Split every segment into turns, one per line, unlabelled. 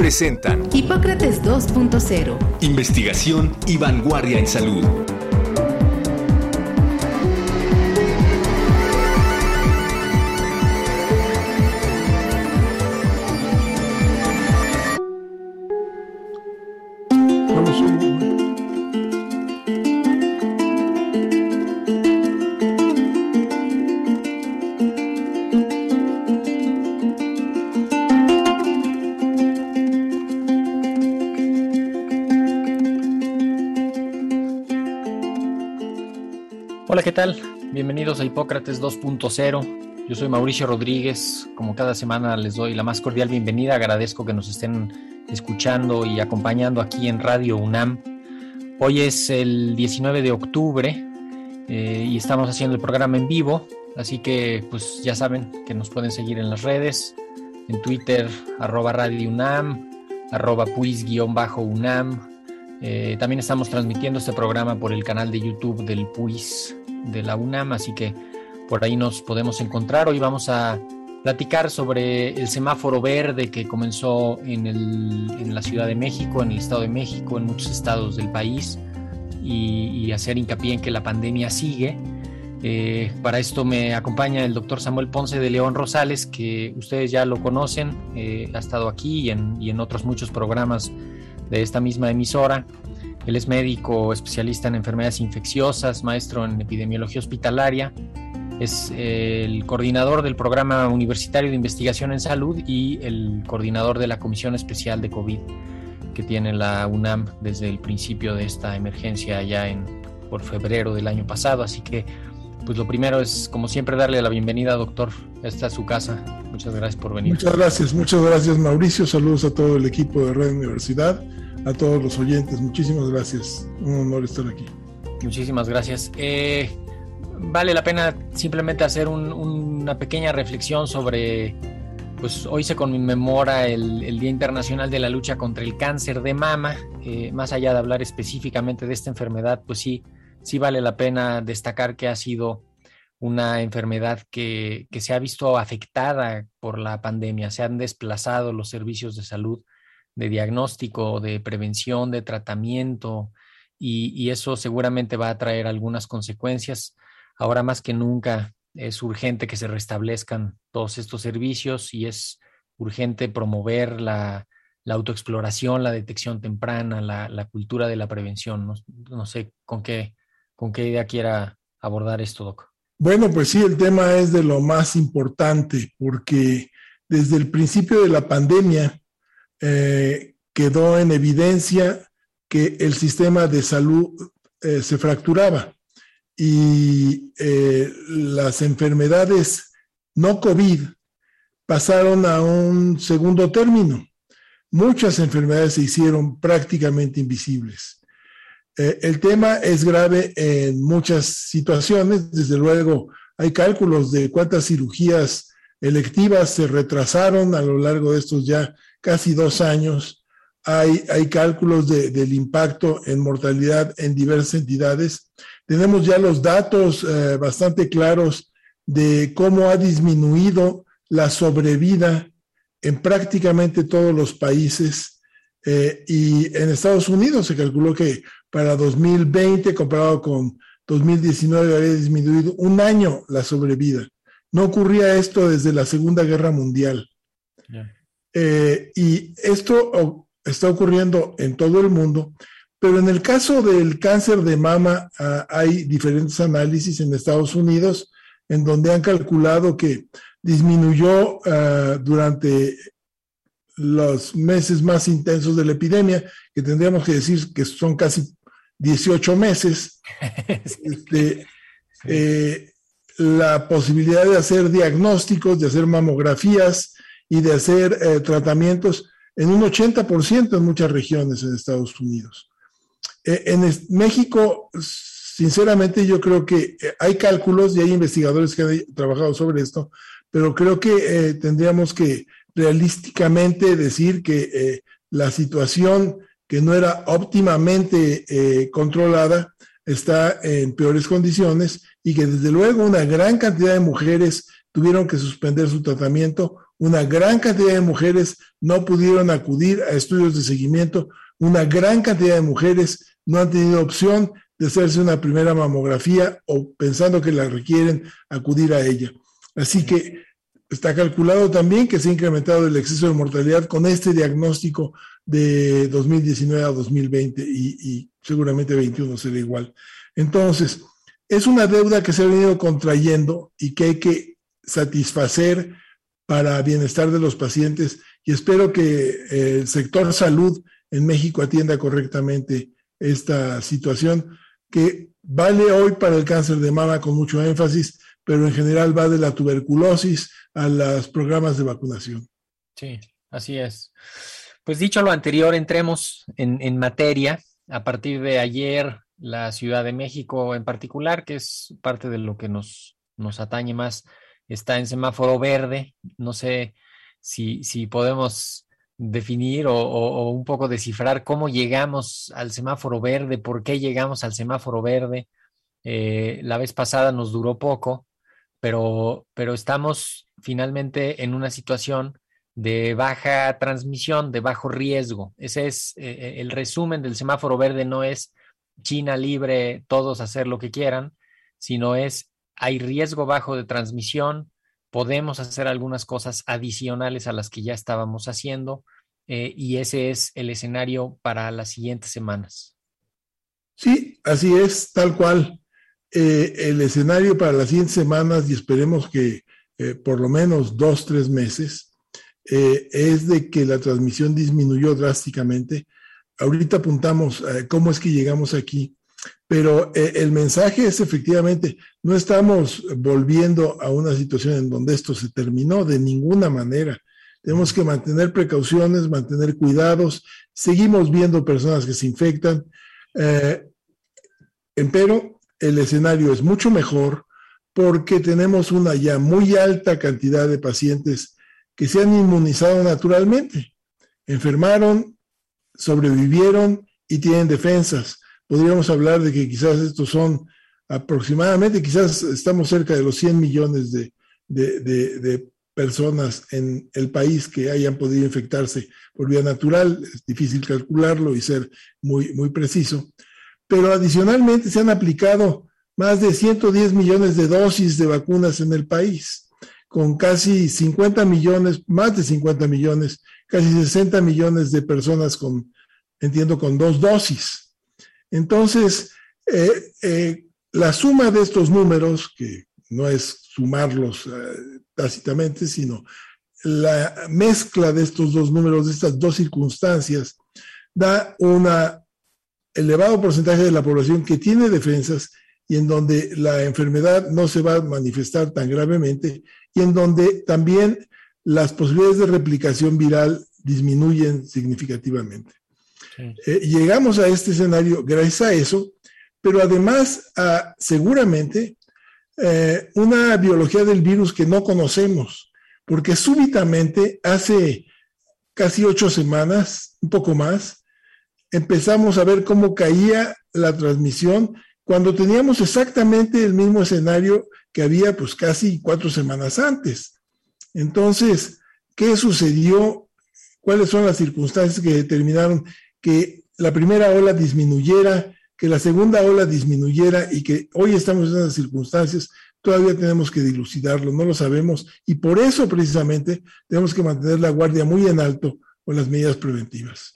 presentan
Hipócrates 2.0.
Investigación y vanguardia en salud.
Hola, ¿qué tal? Bienvenidos a Hipócrates 2.0. Yo soy Mauricio Rodríguez. Como cada semana les doy la más cordial bienvenida. Agradezco que nos estén escuchando y acompañando aquí en Radio UNAM. Hoy es el 19 de octubre eh, y estamos haciendo el programa en vivo. Así que pues ya saben que nos pueden seguir en las redes, en Twitter, arroba Radio UNAM, arroba puis-UNAM. Eh, también estamos transmitiendo este programa por el canal de YouTube del PUIS de la UNAM, así que por ahí nos podemos encontrar. Hoy vamos a platicar sobre el semáforo verde que comenzó en, la Ciudad de México, en el Estado de México, en muchos estados del país y, hacer hincapié en que la pandemia sigue. Eh, para esto me acompaña el doctor Samuel Ponce de León Rosales, que ustedes ya lo conocen, eh, ha estado aquí y en otros muchos programas de esta misma emisora. Él es médico especialista en enfermedades infecciosas, maestro en epidemiología hospitalaria, es el coordinador del programa universitario de investigación en salud y el coordinador de la Comisión Especial de COVID que tiene la UNAM desde el principio de esta emergencia allá en por febrero del año pasado. Así que, pues lo primero es, como siempre, darle la bienvenida, doctor. Esta es su casa. Muchas gracias por venir.
Muchas gracias, muchas gracias, Mauricio. Saludos a todo el equipo de Red Universidad a todos los oyentes. Muchísimas gracias. Un honor estar aquí.
Muchísimas gracias. Eh, vale la pena simplemente hacer una pequeña reflexión sobre, pues hoy se conmemora el, Día Internacional de la Lucha contra el Cáncer de Mama. Eh, más allá de hablar específicamente de esta enfermedad, pues sí, sí vale la pena destacar que ha sido una enfermedad que, que se ha visto afectada por la pandemia. Se han desplazado los servicios de salud de diagnóstico, de prevención, de tratamiento, y, eso seguramente va a traer algunas consecuencias. Ahora más que nunca es urgente que se restablezcan todos estos servicios y es urgente promover la, autoexploración, la detección temprana, la, cultura de la prevención. No, sé con qué, con qué idea quiera abordar esto, Doc.
Bueno, pues sí, el tema es de lo más importante porque desde el principio de la pandemia eh, quedó en evidencia que el sistema de salud eh, se fracturaba y eh, las enfermedades no COVID pasaron a un segundo término. Muchas enfermedades se hicieron prácticamente invisibles. El tema es grave en muchas situaciones. Desde luego, hay cálculos de cuántas cirugías electivas se retrasaron a lo largo de estos ya casi dos años. Hay, hay cálculos del impacto en mortalidad en diversas entidades. Tenemos ya los datos eh, bastante claros de cómo ha disminuido la sobrevida en prácticamente todos los países. Eh, y en Estados Unidos se calculó que para 2020, comparado con 2019, había disminuido un año la sobrevida. No ocurría esto desde la Segunda Guerra Mundial. Eh, y esto está ocurriendo en todo el mundo, pero en el caso del cáncer de mama ah, hay diferentes análisis en Estados Unidos en donde han calculado que disminuyó ah, durante los meses más intensos de la epidemia, que tendríamos que decir que son casi 18 meses, este, eh, la posibilidad de hacer diagnósticos, de hacer mamografías, y de hacer eh, tratamientos en un 80% en muchas regiones en Estados Unidos. Eh, en México, sinceramente, yo creo que hay cálculos y hay investigadores que han trabajado sobre esto, pero creo que tendríamos que realísticamente decir que la situación que no era óptimamente controlada está en peores condiciones y que desde luego una gran cantidad de mujeres tuvieron que suspender su tratamiento, una gran cantidad de mujeres no pudieron acudir a estudios de seguimiento, una gran cantidad de mujeres no han tenido opción de hacerse una primera mamografía o pensando que la requieren acudir a ella. Así que está calculado también que se ha incrementado el exceso de mortalidad con este diagnóstico de 2019 a 2020 y, seguramente 21 será igual. Entonces, es una deuda que se ha venido contrayendo y que hay que satisfacer para bienestar de los pacientes y espero que el sector salud en México atienda correctamente esta situación que vale hoy para el cáncer de mama con mucho énfasis, pero en general va de la tuberculosis a los programas de vacunación.
Sí, así es. Pues dicho lo anterior, entremos en, en materia. A partir de ayer, la Ciudad de México en particular, que es parte de lo que nos, nos atañe más, está en semáforo verde. No sé si, si podemos definir o, un poco descifrar cómo llegamos al semáforo verde, por qué llegamos al semáforo verde. Eh, la vez pasada nos duró poco, pero, pero estamos finalmente en una situación de baja transmisión, de bajo riesgo. Ese es eh, eh, el resumen del semáforo verde, no es China libre, todos hacer lo que quieran, sino es hay riesgo bajo de transmisión, podemos hacer algunas cosas adicionales a las que ya estábamos haciendo eh, y ese es el escenario para las siguientes semanas.
Sí, así es, tal cual. Eh, el escenario para las siguientes semanas y esperemos que eh, por lo menos dos, tres meses, es de que la transmisión disminuyó drásticamente. Ahorita apuntamos cómo es que llegamos aquí pero eh, el mensaje es efectivamente, no estamos volviendo a una situación en donde esto se terminó de ninguna manera. Tenemos que mantener precauciones, mantener cuidados. Seguimos viendo personas que se infectan, eh, pero el escenario es mucho mejor porque tenemos una ya muy alta cantidad de pacientes que se han inmunizado naturalmente. Enfermaron, sobrevivieron y tienen defensas podríamos hablar de que quizás estos son aproximadamente, quizás estamos cerca de los 100 millones de, personas en el país que hayan podido infectarse por vía natural. Es difícil calcularlo y ser muy, muy preciso. Pero adicionalmente se han aplicado más de 110 millones de dosis de vacunas en el país, con casi 50 millones, más de 50 millones, casi 60 millones de personas con, entiendo, con dos dosis. Entonces, eh, eh, la suma de estos números, que no es sumarlos eh, tácitamente, sino la mezcla de estos dos números, de estas dos circunstancias, da un elevado porcentaje de la población que tiene defensas y en donde la enfermedad no se va a manifestar tan gravemente y en donde también las posibilidades de replicación viral disminuyen significativamente. Eh, llegamos a este escenario gracias a eso, pero además a seguramente eh, una biología del virus que no conocemos, porque súbitamente hace casi ocho semanas, un poco más, empezamos a ver cómo caía la transmisión cuando teníamos exactamente el mismo escenario que había pues casi cuatro semanas antes. Entonces, ¿qué sucedió? ¿Cuáles son las circunstancias que determinaron que la primera ola disminuyera, que la segunda ola disminuyera y que hoy estamos en esas circunstancias, todavía tenemos que dilucidarlo, no lo sabemos y por eso precisamente tenemos que mantener la guardia muy en alto con las medidas preventivas.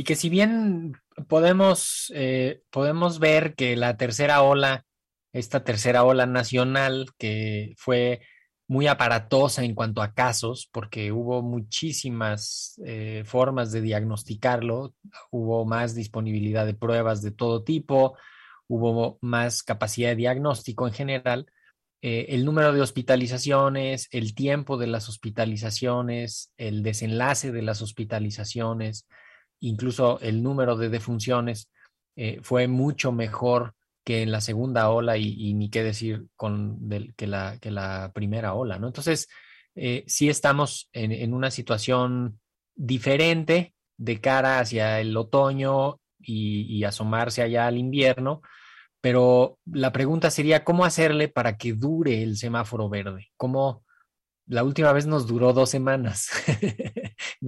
Y que si bien podemos, eh, podemos ver que la tercera ola, esta tercera ola nacional que fue muy aparatosa en cuanto a casos, porque hubo muchísimas eh, formas de diagnosticarlo, hubo más disponibilidad de pruebas de todo tipo, hubo más capacidad de diagnóstico en general, eh, el número de hospitalizaciones, el tiempo de las hospitalizaciones, el desenlace de las hospitalizaciones, incluso el número de defunciones, eh, fue mucho mejor que en la segunda ola y, ni qué decir con que, la, que la primera ola, ¿no? Entonces, eh, sí estamos en, una situación diferente de cara hacia el otoño y, y asomarse allá al invierno, pero la pregunta sería, ¿cómo hacerle para que dure el semáforo verde? ¿Cómo? La última vez nos duró dos semanas,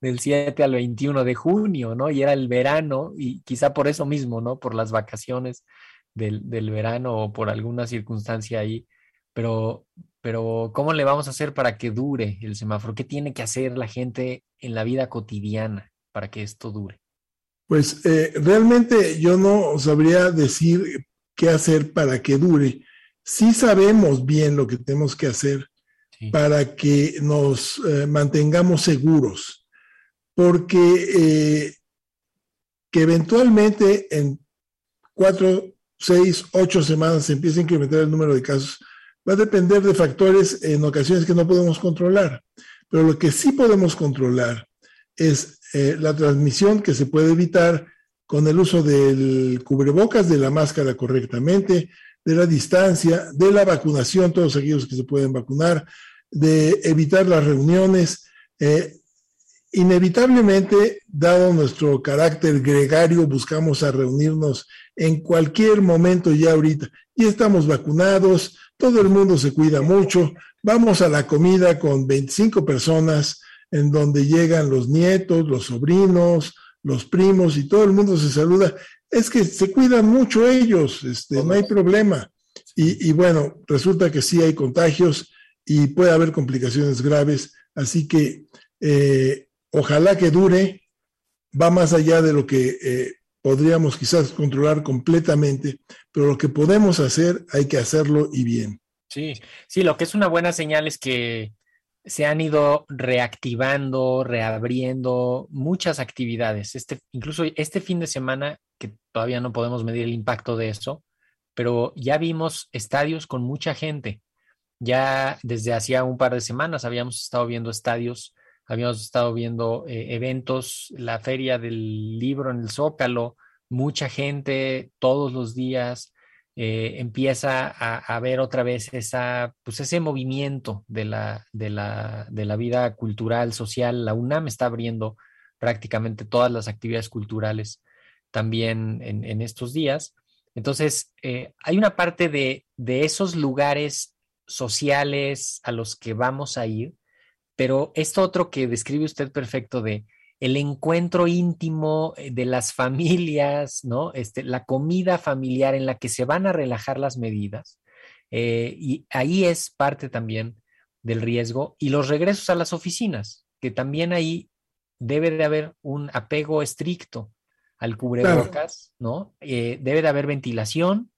del 7 al 21 de junio, ¿no? Y era el verano, y quizá por eso mismo, ¿no? Por las vacaciones del, del verano o por alguna circunstancia ahí. Pero, pero, ¿cómo le vamos a hacer para que dure el semáforo? ¿Qué tiene que hacer la gente en la vida cotidiana para que esto dure?
Pues eh, realmente yo no sabría decir qué hacer para que dure. Sí sabemos bien lo que tenemos que hacer para que nos eh, mantengamos seguros, porque eh, que eventualmente en cuatro, seis, ocho semanas se empiece a incrementar el número de casos, va a depender de factores en ocasiones que no podemos controlar. Pero lo que sí podemos controlar es eh, la transmisión que se puede evitar con el uso del cubrebocas, de la máscara correctamente, de la distancia, de la vacunación, todos aquellos que se pueden vacunar, de evitar las reuniones. Eh, inevitablemente, dado nuestro carácter gregario, buscamos a reunirnos en cualquier momento ya ahorita. Y estamos vacunados, todo el mundo se cuida mucho, vamos a la comida con 25 personas, en donde llegan los nietos, los sobrinos, los primos y todo el mundo se saluda. Es que se cuidan mucho ellos, este, no hay problema. Y, bueno, resulta que sí hay contagios y puede haber complicaciones graves, así que eh, ojalá que dure, va más allá de lo que eh, podríamos quizás controlar completamente, pero lo que podemos hacer hay que hacerlo y bien.
Sí, sí, lo que es una buena señal es que se han ido reactivando, reabriendo muchas actividades. Este, incluso este fin de semana, que todavía no podemos medir el impacto de eso, pero ya vimos estadios con mucha gente. Ya desde hacía un par de semanas habíamos estado viendo estadios, habíamos estado viendo eh, eventos, la feria del libro en el Zócalo, mucha gente todos los días. Eh, empieza a, ver otra vez esa, pues ese movimiento de la, de, la, de la vida cultural, social. La UNAM está abriendo prácticamente todas las actividades culturales también en, estos días. Entonces, eh, hay una parte de, de esos lugares sociales a los que vamos a ir, pero esto otro que describe usted perfecto de el encuentro íntimo eh, de las familias, ¿no? Este, la comida familiar en la que se van a relajar las medidas. Eh, y ahí es parte también del riesgo. Y los regresos a las oficinas, que también ahí debe de haber un apego estricto al cubrebocas, ¿no? Eh, debe de haber ventilación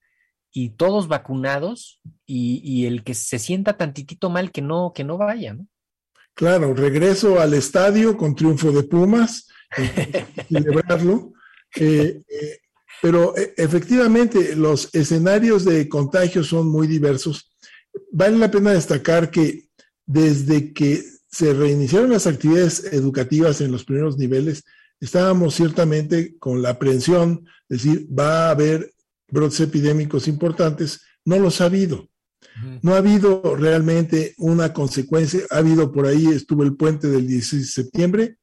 y todos vacunados y, y, el que se sienta tantitito mal que no, que no vaya, ¿no?
Claro, regreso al estadio con triunfo de Pumas, celebrarlo. Eh, eh, pero eh, efectivamente los escenarios de contagio son muy diversos. Vale la pena destacar que desde que se reiniciaron las actividades educativas en los primeros niveles, estábamos ciertamente con la aprehensión, es decir, va a haber brotes epidémicos importantes, no los ha habido. No ha habido realmente una consecuencia. Ha habido por ahí, estuvo el puente del 16 de septiembre,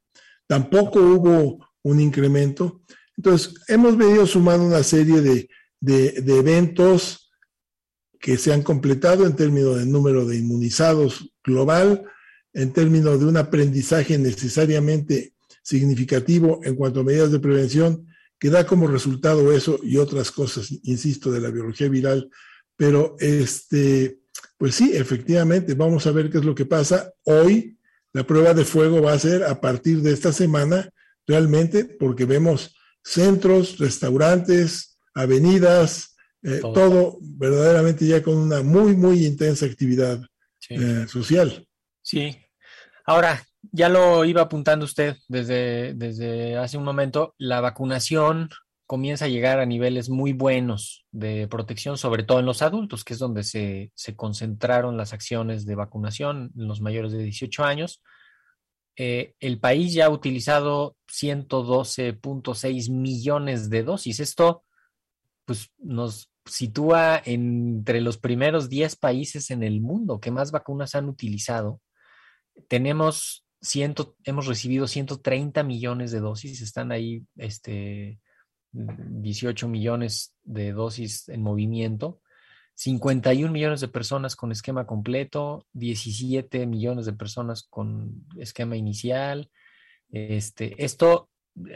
tampoco hubo un incremento. Entonces, hemos venido sumando una serie de, de eventos que se han completado en términos del número de inmunizados global, en términos de un aprendizaje necesariamente significativo en cuanto a medidas de prevención, que da como resultado eso y otras cosas, insisto, de la biología viral pero este, pues sí, efectivamente, vamos a ver qué es lo que pasa. Hoy la prueba de fuego va a ser a partir de esta semana, realmente, porque vemos centros, restaurantes, avenidas, eh, todo. verdaderamente ya con una muy, muy intensa actividad eh, social.
Sí. Ahora, ya lo iba apuntando usted desde, desde hace un momento, la vacunación comienza a llegar a niveles muy buenos de protección, sobre todo en los adultos, que es donde se, se concentraron las acciones de vacunación en los mayores de 18 años. Eh, el país ya ha utilizado 112.6 millones de dosis. Esto pues, nos sitúa entre los primeros 10 países en el mundo que más vacunas han utilizado. Tenemos ciento, hemos recibido 130 millones de dosis, están ahí este, 18 millones de dosis en movimiento, 51 millones de personas con esquema completo, 17 millones de personas con esquema inicial. Este, esto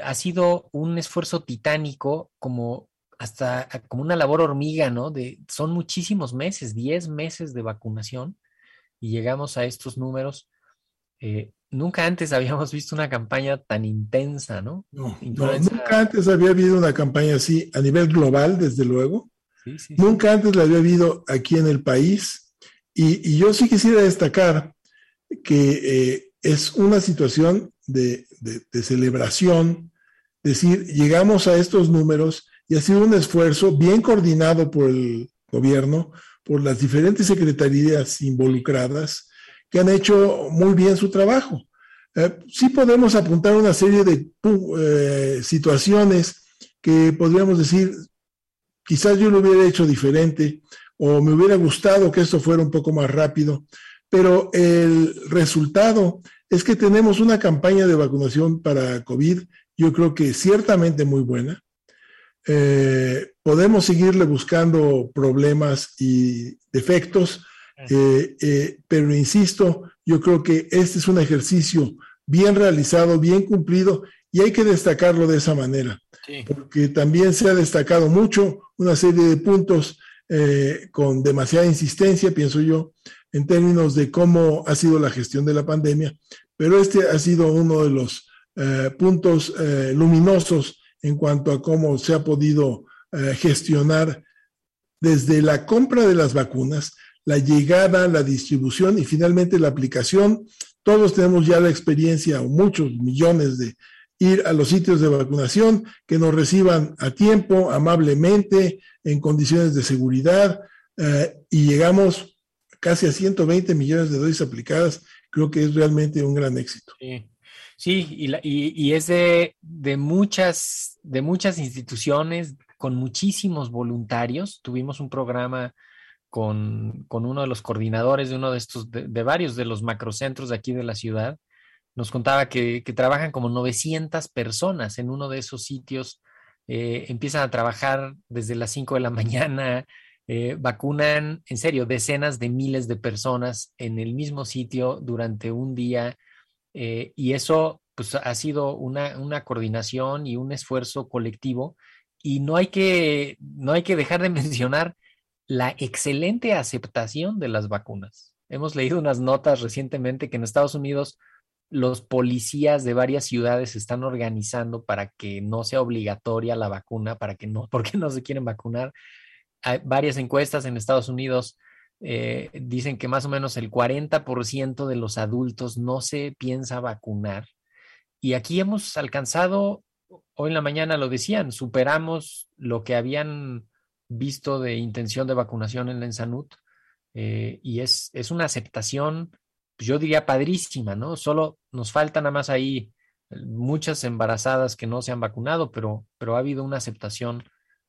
ha sido un esfuerzo titánico como hasta como una labor hormiga, ¿no? De, son muchísimos meses, 10 meses de vacunación y llegamos a estos números. Eh, nunca antes habíamos visto una campaña tan intensa, ¿no?
No, nunca antes había habido una campaña así a nivel global, desde luego. nunca antes la había habido aquí en el país. Y, yo sí quisiera destacar que eh, es una situación de, de, celebración, decir, llegamos a estos números y ha sido un esfuerzo bien coordinado por el gobierno, por las diferentes secretarías involucradas, que han hecho muy bien su trabajo. Eh, sí podemos apuntar una serie de eh, situaciones que podríamos decir, quizás yo lo hubiera hecho diferente o me hubiera gustado que esto fuera un poco más rápido, pero el resultado es que tenemos una campaña de vacunación para COVID, yo creo que ciertamente muy buena. Eh, podemos seguirle buscando problemas y defectos, eh, eh, pero insisto, yo creo que este es un ejercicio bien realizado, bien cumplido, y hay que destacarlo de esa manera, porque también se ha destacado mucho una serie de puntos eh, con demasiada insistencia, pienso yo, en términos de cómo ha sido la gestión de la pandemia, pero este ha sido uno de los puntos luminosos en cuanto a cómo se ha podido gestionar desde la compra de las vacunas la llegada, la distribución y finalmente la aplicación. Todos tenemos ya la experiencia, o muchos millones de ir a los sitios de vacunación, que nos reciban a tiempo, amablemente, en condiciones de seguridad, eh, y llegamos casi a 120 millones de dosis aplicadas. Creo que es realmente un gran éxito.
Sí, y, es de, de, muchas, de muchas instituciones con muchísimos voluntarios. Tuvimos un programa con, uno de los coordinadores de uno de estos, de, varios de los macrocentros de aquí de la ciudad, nos contaba que, trabajan como 900 personas en uno de esos sitios, eh, empiezan a trabajar desde las 5 de la mañana, eh, vacunan, en serio, decenas de miles de personas en el mismo sitio durante un día, eh, y eso pues ha sido una, una coordinación y un esfuerzo colectivo, y no hay que, no hay que dejar de mencionar la excelente aceptación de las vacunas. Hemos leído unas notas recientemente que en Estados Unidos los policías de varias ciudades están organizando para que no sea obligatoria la vacuna, para que no, porque no se quieren vacunar. Hay varias encuestas en Estados Unidos eh, dicen que más o menos el 40% de los adultos no se piensa vacunar. Y aquí hemos alcanzado, hoy en la mañana lo decían, superamos lo que habían visto de intención de vacunación en la Ensanut eh, y es, es una aceptación, pues, yo diría padrísima, ¿no? Solo nos faltan nada más ahí muchas embarazadas que no se han vacunado, pero, pero ha habido una aceptación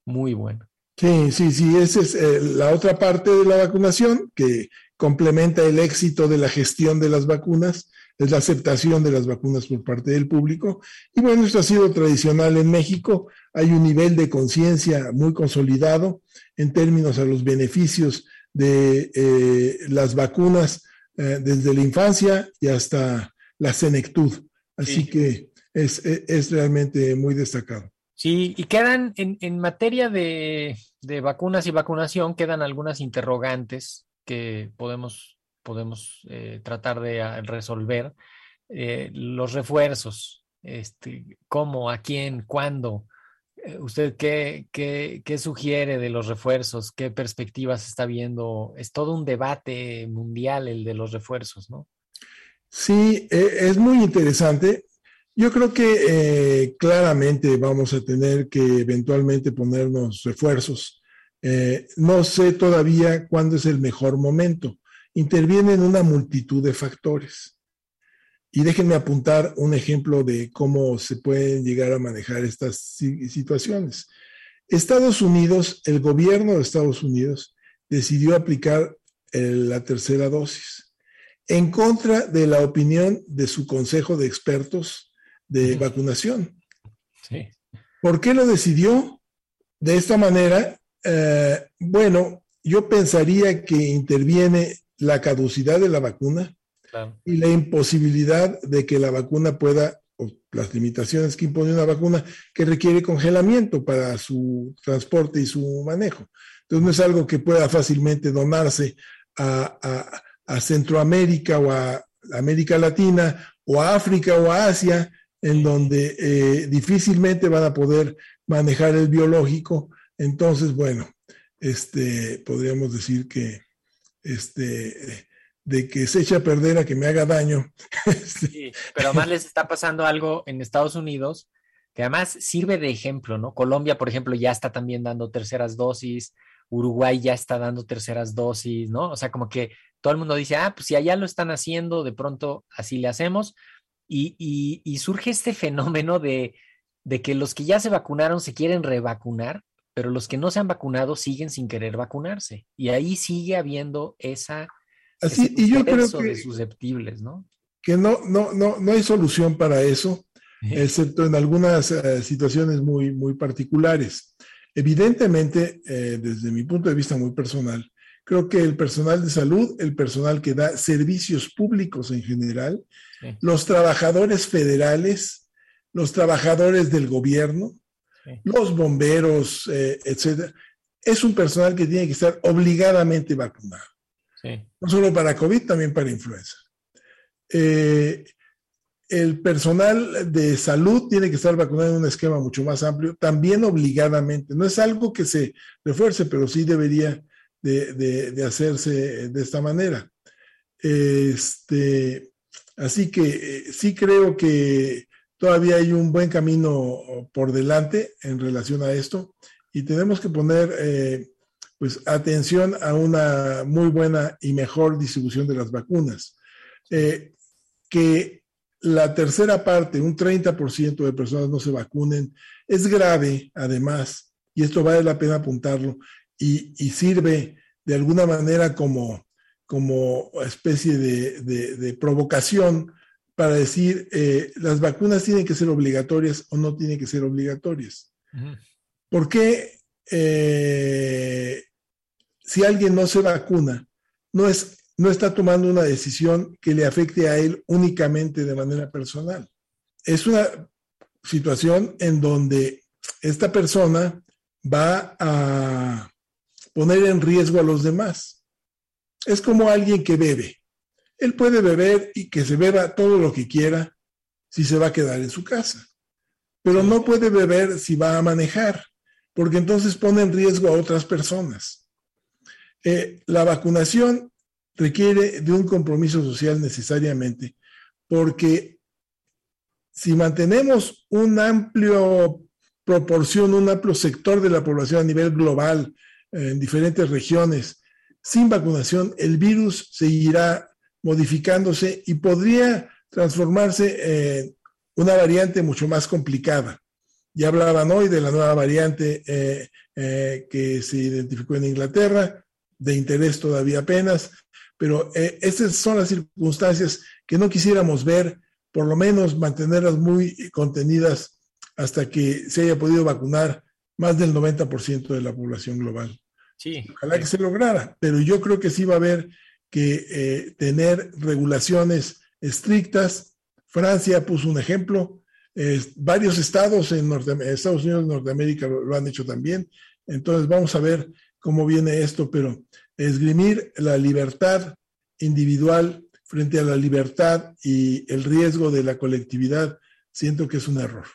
muy buena.
Sí, sí, sí, esa es eh, la otra parte de la vacunación que complementa el éxito de la gestión de las vacunas, es la aceptación de las vacunas por parte del público. Y bueno, esto ha sido tradicional en México. Hay un nivel de conciencia muy consolidado en términos a los beneficios de eh, las vacunas eh, desde la infancia y hasta la senectud. Así que es, es, realmente muy destacado.
Sí, y quedan en, materia de, de vacunas y vacunación, quedan algunas interrogantes que podemos podemos eh, tratar de ah, resolver. Eh, los refuerzos, este, cómo, a quién, cuándo. Eh, ¿Usted qué, qué, qué, sugiere de los refuerzos? ¿Qué perspectivas está viendo? Es todo un debate mundial el de los refuerzos, ¿no?
Sí, e, es muy interesante. Yo creo que eh, claramente vamos a tener que eventualmente ponernos refuerzos. Eh, no sé todavía cuándo es el mejor momento. Intervienen una multitud de factores. Y déjenme apuntar un ejemplo de cómo se pueden llegar a manejar estas situaciones. Estados Unidos, el gobierno de Estados Unidos, decidió aplicar la tercera dosis en contra de la opinión de su consejo de expertos de vacunación. Sí. ¿Por qué lo decidió? De esta manera, eh, bueno, yo pensaría que interviene la caducidad de la vacuna y la imposibilidad de que la vacuna pueda, o las limitaciones que impone una vacuna que requiere congelamiento para su transporte y su manejo. Entonces no es algo que pueda fácilmente donarse a, a Centroamérica o a América Latina o a África o a Asia en donde eh, difícilmente van a poder manejar el biológico. Entonces, bueno, este, podríamos decir que este, de que se echa a perder a que me haga daño.
Sí, pero además les está pasando algo en Estados Unidos que además sirve de ejemplo, ¿no? Colombia, por ejemplo, ya está también dando terceras dosis, Uruguay ya está dando terceras dosis, ¿no? O sea, como que todo el mundo dice, ah, pues si allá lo están haciendo, de pronto así le hacemos. Y, surge este fenómeno de, que los que ya se vacunaron se quieren revacunar, pero los que no se han vacunado siguen sin querer vacunarse. Y ahí sigue habiendo esa...
Así, y yo creo que,
de susceptibles, ¿no?
Que no, no, no, no hay solución para eso, excepto en algunas eh, situaciones muy, muy particulares. Evidentemente, eh, desde mi punto de vista muy personal, creo que el personal de salud, el personal que da servicios públicos en general, los trabajadores federales, los trabajadores del gobierno, los bomberos, eh, etcétera, es un personal que tiene que estar obligadamente vacunado. No solo para COVID, también para influenza. Eh, el personal de salud tiene que estar vacunado en un esquema mucho más amplio, también obligadamente. No es algo que se refuerce, pero sí debería de, hacerse de esta manera. Este, así que eh, sí creo que todavía hay un buen camino por delante en relación a esto y tenemos que poner eh, pues atención a una muy buena y mejor distribución de las vacunas. Eh, que la tercera parte, un 30% de personas no se vacunen, es grave además, y esto vale la pena apuntarlo, y, sirve de alguna manera como, como especie de, provocación para decir eh, las vacunas tienen que ser obligatorias o no tienen que ser obligatorias. ¿Por qué eh, si alguien no se vacuna, no, es, no está tomando una decisión que le afecte a él únicamente de manera personal? Es una situación en donde esta persona va a poner en riesgo a los demás. Es como alguien que bebe. Él puede beber y que se beba todo lo que quiera si se va a quedar en su casa, pero no puede beber si va a manejar, porque entonces pone en riesgo a otras personas. Eh, la vacunación requiere de un compromiso social necesariamente, porque si mantenemos un amplio proporción, un amplio sector de la población a nivel global en diferentes regiones sin vacunación, el virus seguirá modificándose y podría transformarse en una variante mucho más complicada. Ya hablaban hoy de la nueva variante eh, eh, que se identificó en Inglaterra, de interés todavía apenas, pero eh, estas son las circunstancias que no quisiéramos ver, por lo menos mantenerlas muy contenidas hasta que se haya podido vacunar más del 90% de la población global.
Sí.
Ojalá que se lograra, pero yo creo que sí va a haber que eh, tener regulaciones estrictas. Francia puso un ejemplo, varios estados en Estados Unidos y Norteamérica lo, han hecho también. Entonces vamos a ver cómo viene esto, pero esgrimir la libertad individual frente a la libertad y el riesgo de la colectividad, siento que es un error.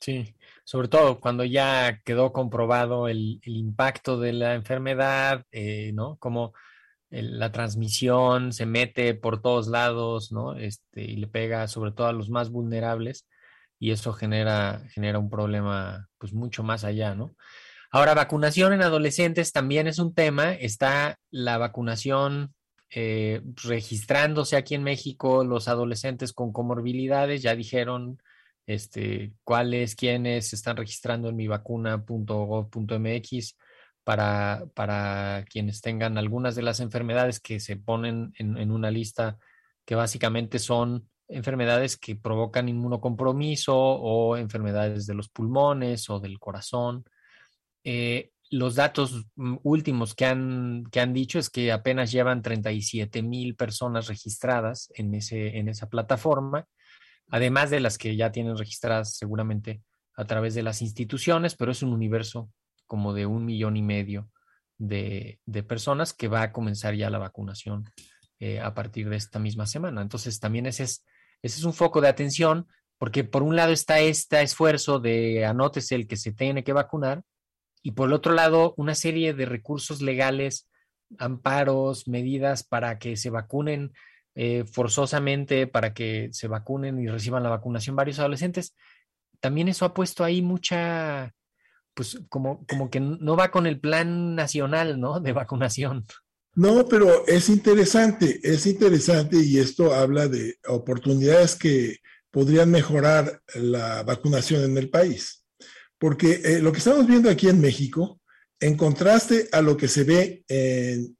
Sí, sobre todo cuando ya quedó comprobado el, impacto de la enfermedad, eh, ¿no? Como la transmisión se mete por todos lados, ¿no? Este, y le pega sobre todo a los más vulnerables. y eso genera, genera un problema pues mucho más allá, ¿no? Ahora, vacunación en adolescentes también es un tema. Está la vacunación eh, registrándose aquí en México, los adolescentes con comorbilidades, ya dijeron este, cuáles, quiénes están registrando en mivacuna.gov.mx para, para quienes tengan algunas de las enfermedades que se ponen en, una lista que básicamente son enfermedades que provocan inmunocompromiso o enfermedades de los pulmones o del corazón. Eh, los datos últimos que han, que han dicho es que apenas llevan 37 mil personas registradas en, ese, en esa plataforma además de las que ya tienen registradas seguramente a través de las instituciones, pero es un universo como de un millón y medio de, personas que va a comenzar ya la vacunación eh, a partir de esta misma semana. Entonces, también ese es, ese es un foco de atención, porque por un lado está este esfuerzo de anótese el que se tiene que vacunar, y por el otro lado, una serie de recursos legales, amparos, medidas para que se vacunen eh, forzosamente para que se vacunen y reciban la vacunación varios adolescentes, también eso ha puesto ahí mucha, pues como, como que no va con el plan nacional, ¿no? De vacunación.
No, pero es interesante, es interesante y esto habla de oportunidades que podrían mejorar la vacunación en el país. Porque eh, lo que estamos viendo aquí en México, en contraste a lo que se ve en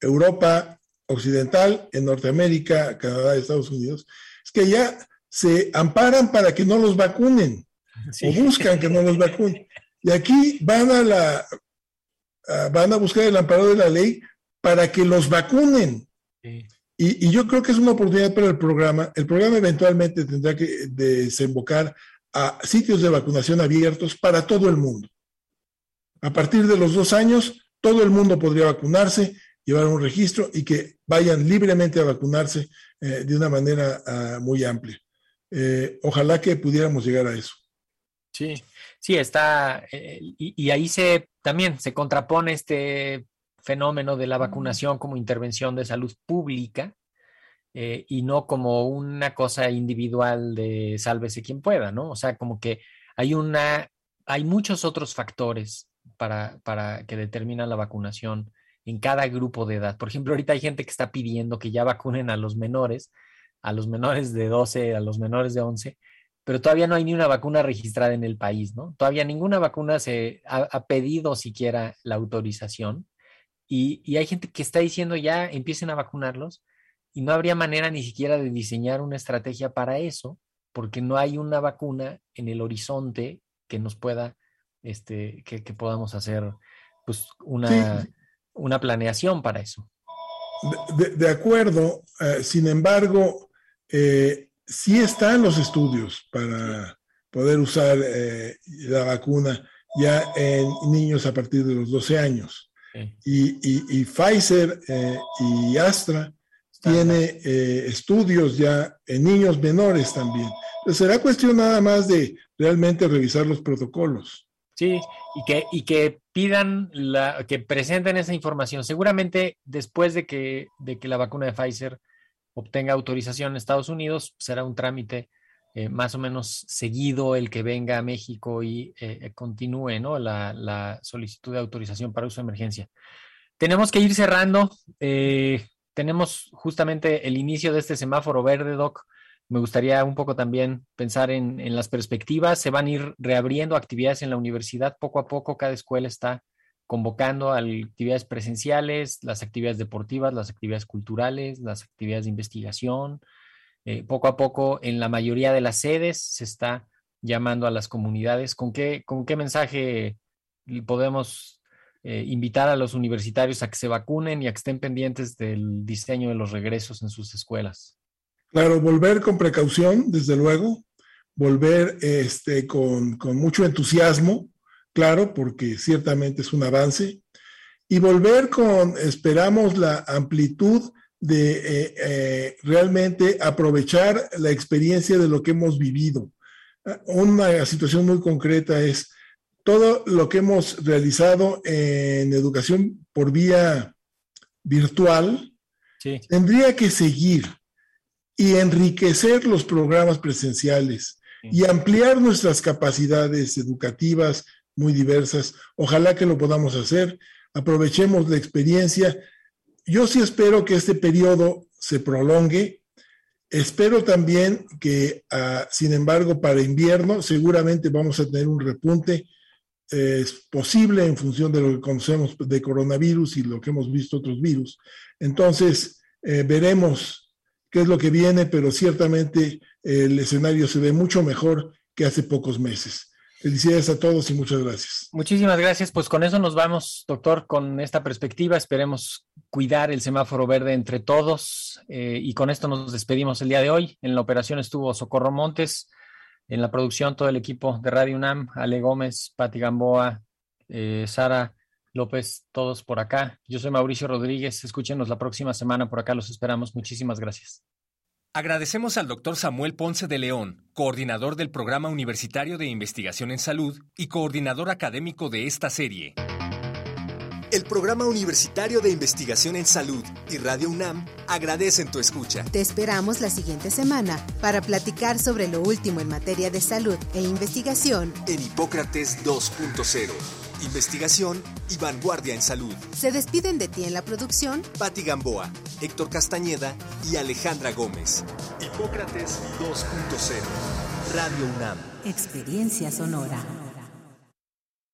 Europa occidental, en Norteamérica, Canadá, Estados Unidos, es que ya se amparan para que no los vacunen o buscan que no los vacunen. Y aquí van a la van a buscar el amparo de la ley para que los vacunen. Y, yo creo que es una oportunidad para el programa. El programa eventualmente tendrá que desembocar a sitios de vacunación abiertos para todo el mundo. A partir de los dos años, todo el mundo podría vacunarse llevar un registro y que vayan libremente a vacunarse eh, de una manera ah, muy amplia. Eh, ojalá que pudiéramos llegar a eso.
Sí, sí, está, eh, y, ahí se también se contrapone este fenómeno de la vacunación como intervención de salud pública y no como una cosa individual de sálvese quien pueda, ¿no? O sea, como que hay una, hay muchos otros factores para, para que determinan la vacunación en cada grupo de edad. Por ejemplo, ahorita hay gente que está pidiendo que ya vacunen a los menores, a los menores de 12, a los menores de 11, pero todavía no hay ni una vacuna registrada en el país, ¿no? Todavía ninguna vacuna se ha, pedido siquiera la autorización y, y, hay gente que está diciendo ya empiecen a vacunarlos y no habría manera ni siquiera de diseñar una estrategia para eso porque no hay una vacuna en el horizonte que nos pueda, este, que, podamos hacer pues una una planeación para eso.
De, acuerdo, eh, sin embargo, eh, sí están los estudios para poder usar eh, la vacuna ya en niños a partir de los 12 años. Y, Pfizer y Astra tiene estudios ya en niños menores también. Entonces será cuestión nada más de realmente revisar los protocolos.
Sí, y que, y que pidan, que presenten esa información. Seguramente después de que, de que la vacuna de Pfizer obtenga autorización en Estados Unidos, será un trámite eh, más o menos seguido el que venga a México y eh, eh, continúe ¿no? la, la, solicitud de autorización para uso de emergencia. Tenemos que ir cerrando. tenemos justamente el inicio de este semáforo verde, Doc me gustaría un poco también pensar en, las perspectivas. Se van a ir reabriendo actividades en la universidad poco a poco. Cada escuela está convocando a actividades presenciales, las actividades deportivas, las actividades culturales, las actividades de investigación. Eh, poco a poco, en la mayoría de las sedes, se está llamando a las comunidades. ¿Con qué, con qué mensaje podemos eh, invitar a los universitarios a que se vacunen y a que estén pendientes del diseño de los regresos en sus escuelas?
Claro, volver con precaución, desde luego, volver este, con, mucho entusiasmo, claro, porque ciertamente es un avance, y volver con, esperamos, la amplitud de eh, eh, realmente aprovechar la experiencia de lo que hemos vivido. Una situación muy concreta es todo lo que hemos realizado en educación por vía virtual, tendría que seguir y enriquecer los programas presenciales, y ampliar nuestras capacidades educativas muy diversas. Ojalá que lo podamos hacer. Aprovechemos la experiencia. Yo sí espero que este periodo se prolongue. Espero también que, ah, sin embargo, para invierno seguramente vamos a tener un repunte. es posible en función de lo que conocemos de coronavirus y lo que hemos visto otros virus. Entonces, eh, veremos qué es lo que viene, pero ciertamente el escenario se ve mucho mejor que hace pocos meses. Felicidades a todos y muchas gracias.
Muchísimas gracias. Pues con eso nos vamos, doctor, con esta perspectiva. Esperemos cuidar el semáforo verde entre todos. Eh, y con esto nos despedimos el día de hoy. En la operación estuvo Socorro Montes, en la producción todo el equipo de Radio UNAM, Ale Gómez, Pati Gamboa, eh, Sara López, todos por acá. Yo soy Mauricio Rodríguez. Escúchenos la próxima semana. Por acá los esperamos. Muchísimas gracias.
Agradecemos al doctor Samuel Ponce de León, coordinador del Programa Universitario de Investigación en Salud y coordinador académico de esta serie. El Programa Universitario de Investigación en Salud y Radio UNAM agradecen tu escucha.
Te esperamos la siguiente semana para platicar sobre lo último en materia de salud e investigación
en Hipócrates 2.0. Investigación y vanguardia en salud.
Se despiden de ti en la producción
Patti Gamboa, Héctor Castañeda y Alejandra Gómez. Hipócrates 2.0. Radio UNAM.
Experiencia Sonora.